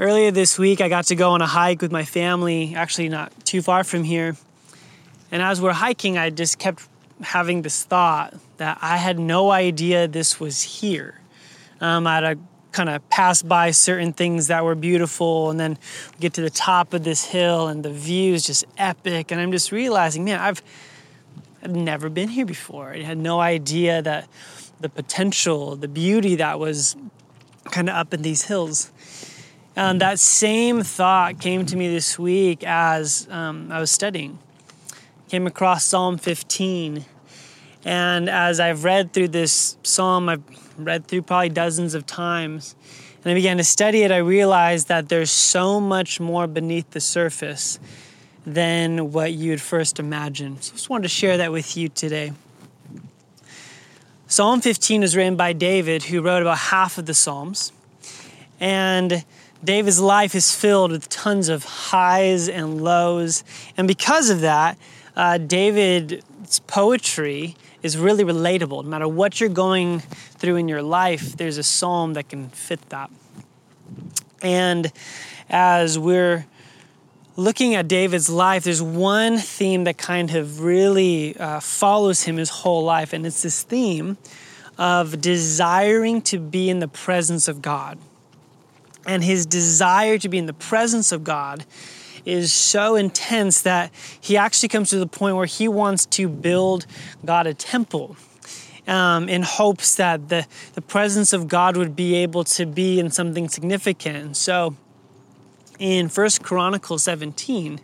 Earlier this week, I got to go on a hike with my family, actually, not too far from here. And as we're hiking, I just kept having this thought that I had no idea this was here. Um, I had kind of pass by certain things that were beautiful and then get to the top of this hill and the view is just epic and i'm just realizing man i've I'd never been here before i had no idea that the potential the beauty that was kind of up in these hills and that same thought came to me this week as um, I was studying. Came across Psalm 15. And as I've read through this psalm, I've read through probably dozens of times, and I began to study it, I realized that there's so much more beneath the surface than what you'd first imagine. So I just wanted to share that with you today. Psalm 15 was written by David, who wrote about half of the Psalms. And David's life is filled with tons of highs and lows. And because of that, uh, David's poetry is really relatable. No matter what you're going through in your life, there's a psalm that can fit that. And as we're looking at David's life, there's one theme that kind of really uh, follows him his whole life, and it's this theme of desiring to be in the presence of God and his desire to be in the presence of God is so intense that he actually comes to the point where he wants to build God a temple. Um, in hopes that the, the presence of God would be able to be in something significant. So in First Chronicles 17,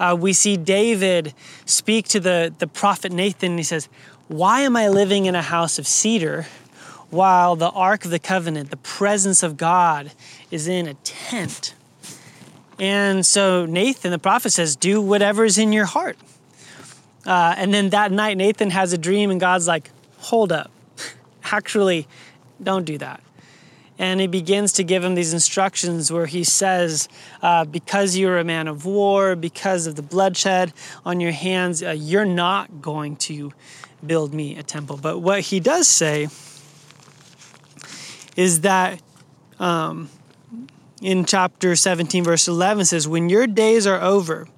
uh, we see David speak to the, the prophet Nathan. And he says, Why am I living in a house of cedar while the Ark of the Covenant, the presence of God, is in a tent. And so Nathan, the prophet, says, Do whatever is in your heart. Uh, and then that night, Nathan has a dream, and God's like, Hold up. Actually, don't do that. And he begins to give him these instructions where he says, uh, Because you're a man of war, because of the bloodshed on your hands, uh, you're not going to build me a temple. But what he does say is that um, in chapter 17, verse 11 says, When your days are over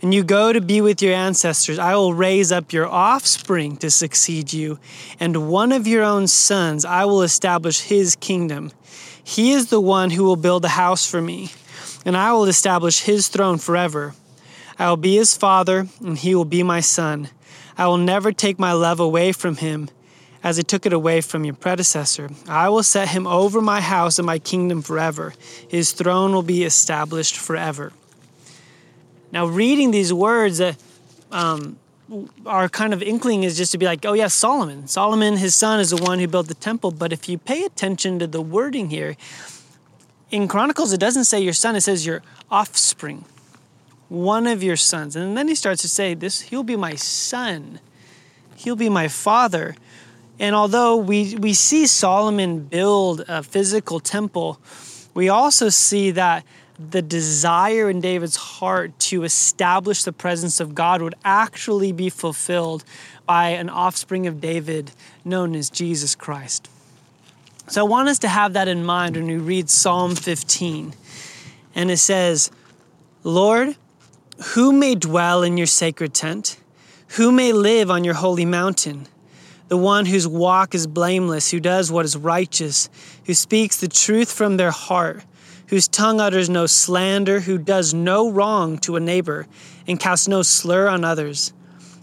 and you go to be with your ancestors, I will raise up your offspring to succeed you, and one of your own sons I will establish his kingdom. He is the one who will build a house for me, and I will establish his throne forever. I will be his father, and he will be my son. I will never take my love away from him as I took it away from your predecessor. I will set him over my house and my kingdom forever. His throne will be established forever. Now, reading these words, uh, um, our kind of inkling is just to be like, oh, yeah, Solomon. Solomon, his son, is the one who built the temple. But if you pay attention to the wording here, in Chronicles, it doesn't say your son, it says your offspring, one of your sons. And then he starts to say, this, he'll be my son, he'll be my father. And although we, we see Solomon build a physical temple, we also see that the desire in David's heart to establish the presence of God would actually be fulfilled by an offspring of David known as Jesus Christ. So I want us to have that in mind when we read Psalm 15. And it says, Lord, who may dwell in your sacred tent? Who may live on your holy mountain? The one whose walk is blameless, who does what is righteous, who speaks the truth from their heart, whose tongue utters no slander, who does no wrong to a neighbor, and casts no slur on others,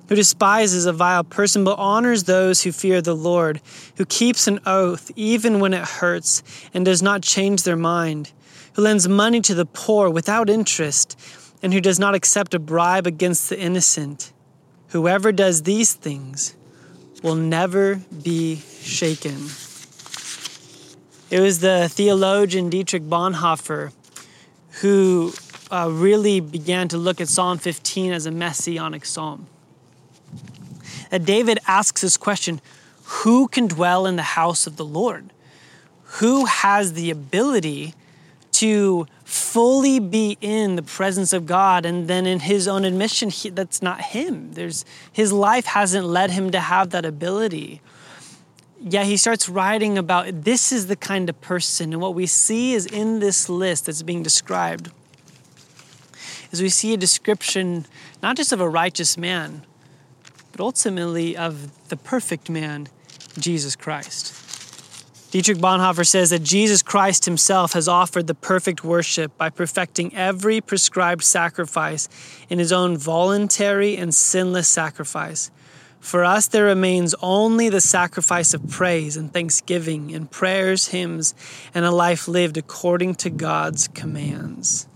who despises a vile person but honors those who fear the Lord, who keeps an oath even when it hurts and does not change their mind, who lends money to the poor without interest, and who does not accept a bribe against the innocent. Whoever does these things, will never be shaken. It was the theologian Dietrich Bonhoeffer who uh, really began to look at Psalm 15 as a messianic psalm. That David asks this question Who can dwell in the house of the Lord? Who has the ability to fully be in the presence of God. And then in his own admission, he, that's not him. There's, his life hasn't led him to have that ability. yeah, he starts writing about this is the kind of person. And what we see is in this list that's being described is we see a description not just of a righteous man, but ultimately of the perfect man, Jesus Christ. Dietrich Bonhoeffer says that Jesus Christ himself has offered the perfect worship by perfecting every prescribed sacrifice in his own voluntary and sinless sacrifice. For us, there remains only the sacrifice of praise and thanksgiving and prayers, hymns, and a life lived according to God's commands.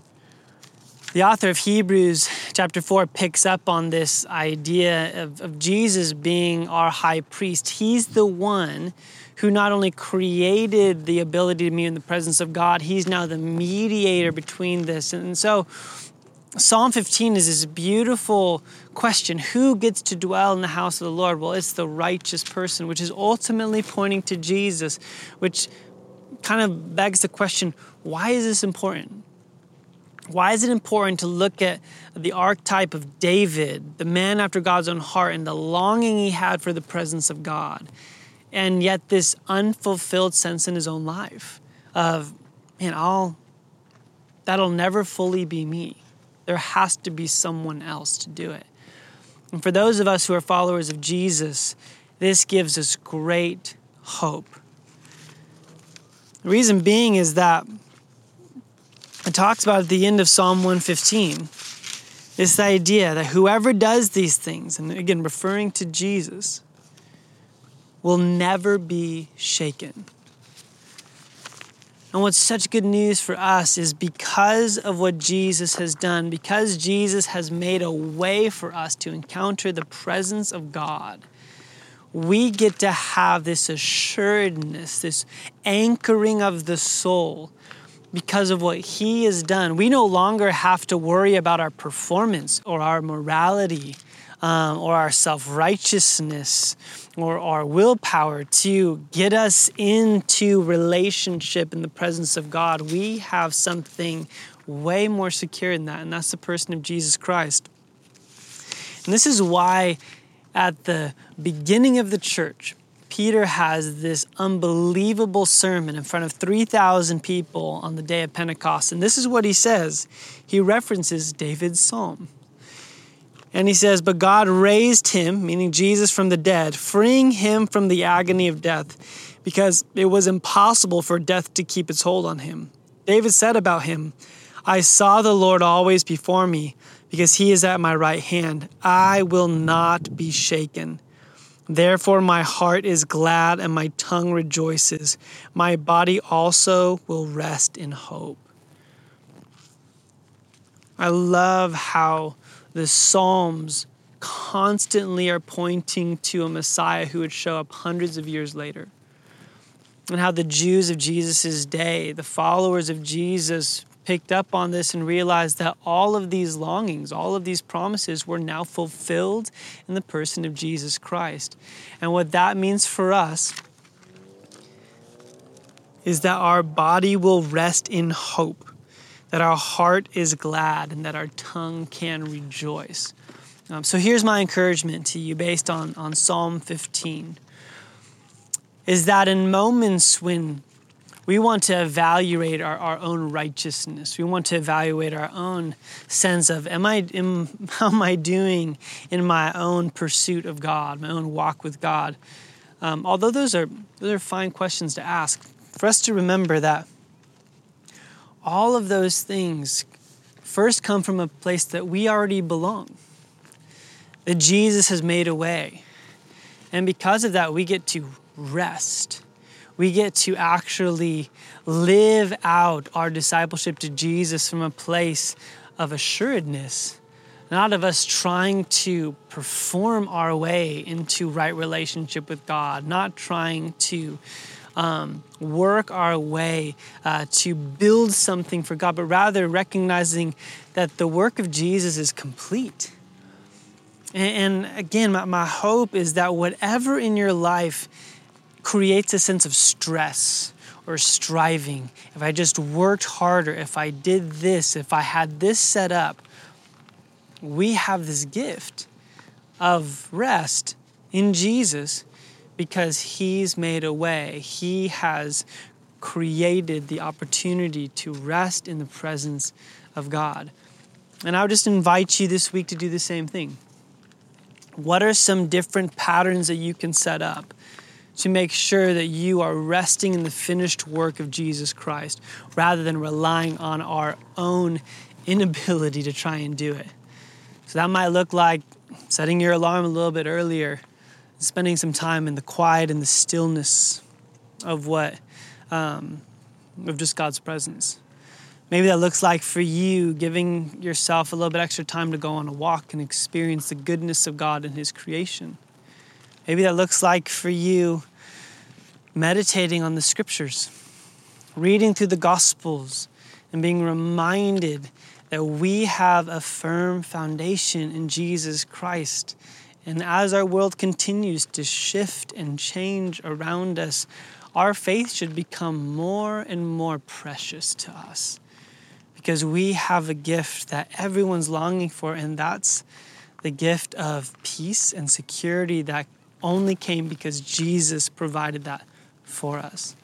The author of Hebrews, chapter 4, picks up on this idea of, of Jesus being our high priest. He's the one who not only created the ability to meet in the presence of God, he's now the mediator between this. And so, Psalm 15 is this beautiful question Who gets to dwell in the house of the Lord? Well, it's the righteous person, which is ultimately pointing to Jesus, which kind of begs the question why is this important? Why is it important to look at the archetype of David, the man after God's own heart, and the longing he had for the presence of God, and yet this unfulfilled sense in his own life of, man, I'll, that'll never fully be me there has to be someone else to do it. And for those of us who are followers of Jesus, this gives us great hope. The reason being is that it talks about at the end of Psalm 115 this idea that whoever does these things, and again, referring to Jesus, will never be shaken. And what's such good news for us is because of what Jesus has done, because Jesus has made a way for us to encounter the presence of God, we get to have this assuredness, this anchoring of the soul because of what He has done. We no longer have to worry about our performance or our morality um, or our self righteousness or our willpower to get us into relationship in the presence of God. We have something way more secure than that, and that's the person of Jesus Christ. And this is why at the beginning of the church, Peter has this unbelievable sermon in front of 3,000 people on the day of Pentecost. And this is what he says. He references David's psalm. And he says, But God raised him, meaning Jesus, from the dead, freeing him from the agony of death, because it was impossible for death to keep its hold on him. David said about him, I saw the Lord always before me, because he is at my right hand. I will not be shaken. Therefore, my heart is glad and my tongue rejoices. My body also will rest in hope. I love how the Psalms constantly are pointing to a Messiah who would show up hundreds of years later. And how the Jews of Jesus' day, the followers of Jesus, picked up on this and realized that all of these longings, all of these promises were now fulfilled in the person of Jesus Christ. And what that means for us is that our body will rest in hope that our heart is glad and that our tongue can rejoice. Um, so here's my encouragement to you based on, on Psalm 15 is that in moments when we want to evaluate our, our own righteousness, we want to evaluate our own sense of am I am, how am I doing in my own pursuit of God, my own walk with God. Um, although those are those are fine questions to ask, for us to remember that all of those things first come from a place that we already belong, that Jesus has made a way. And because of that, we get to rest. We get to actually live out our discipleship to Jesus from a place of assuredness, not of us trying to perform our way into right relationship with God, not trying to um, work our way uh, to build something for God, but rather recognizing that the work of Jesus is complete. And, and again, my, my hope is that whatever in your life creates a sense of stress or striving, if I just worked harder, if I did this, if I had this set up, we have this gift of rest in Jesus because He's made a way. He has created the opportunity to rest in the presence of God. And I would just invite you this week to do the same thing. What are some different patterns that you can set up to make sure that you are resting in the finished work of Jesus Christ rather than relying on our own inability to try and do it? So that might look like setting your alarm a little bit earlier, spending some time in the quiet and the stillness of what, um, of just God's presence. Maybe that looks like for you giving yourself a little bit extra time to go on a walk and experience the goodness of God in His creation. Maybe that looks like for you meditating on the scriptures, reading through the Gospels, and being reminded that we have a firm foundation in Jesus Christ. And as our world continues to shift and change around us, our faith should become more and more precious to us because we have a gift that everyone's longing for, and that's the gift of peace and security that only came because Jesus provided that for us.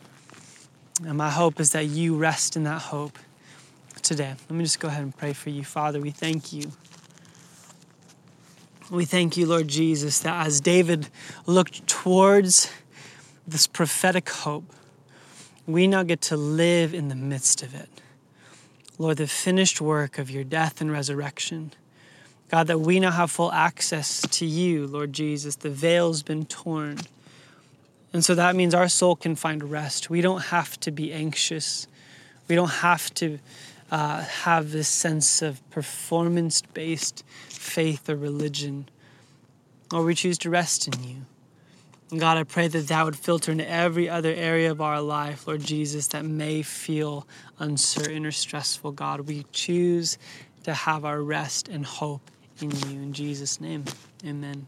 And my hope is that you rest in that hope today. Let me just go ahead and pray for you. Father, we thank you. We thank you, Lord Jesus, that as David looked towards this prophetic hope, we now get to live in the midst of it. Lord, the finished work of your death and resurrection. God, that we now have full access to you, Lord Jesus. The veil's been torn. And so that means our soul can find rest. We don't have to be anxious. We don't have to uh, have this sense of performance based faith or religion, or we choose to rest in you. And God, I pray that that would filter into every other area of our life, Lord Jesus, that may feel uncertain or stressful. God, we choose to have our rest and hope in you. In Jesus' name, amen.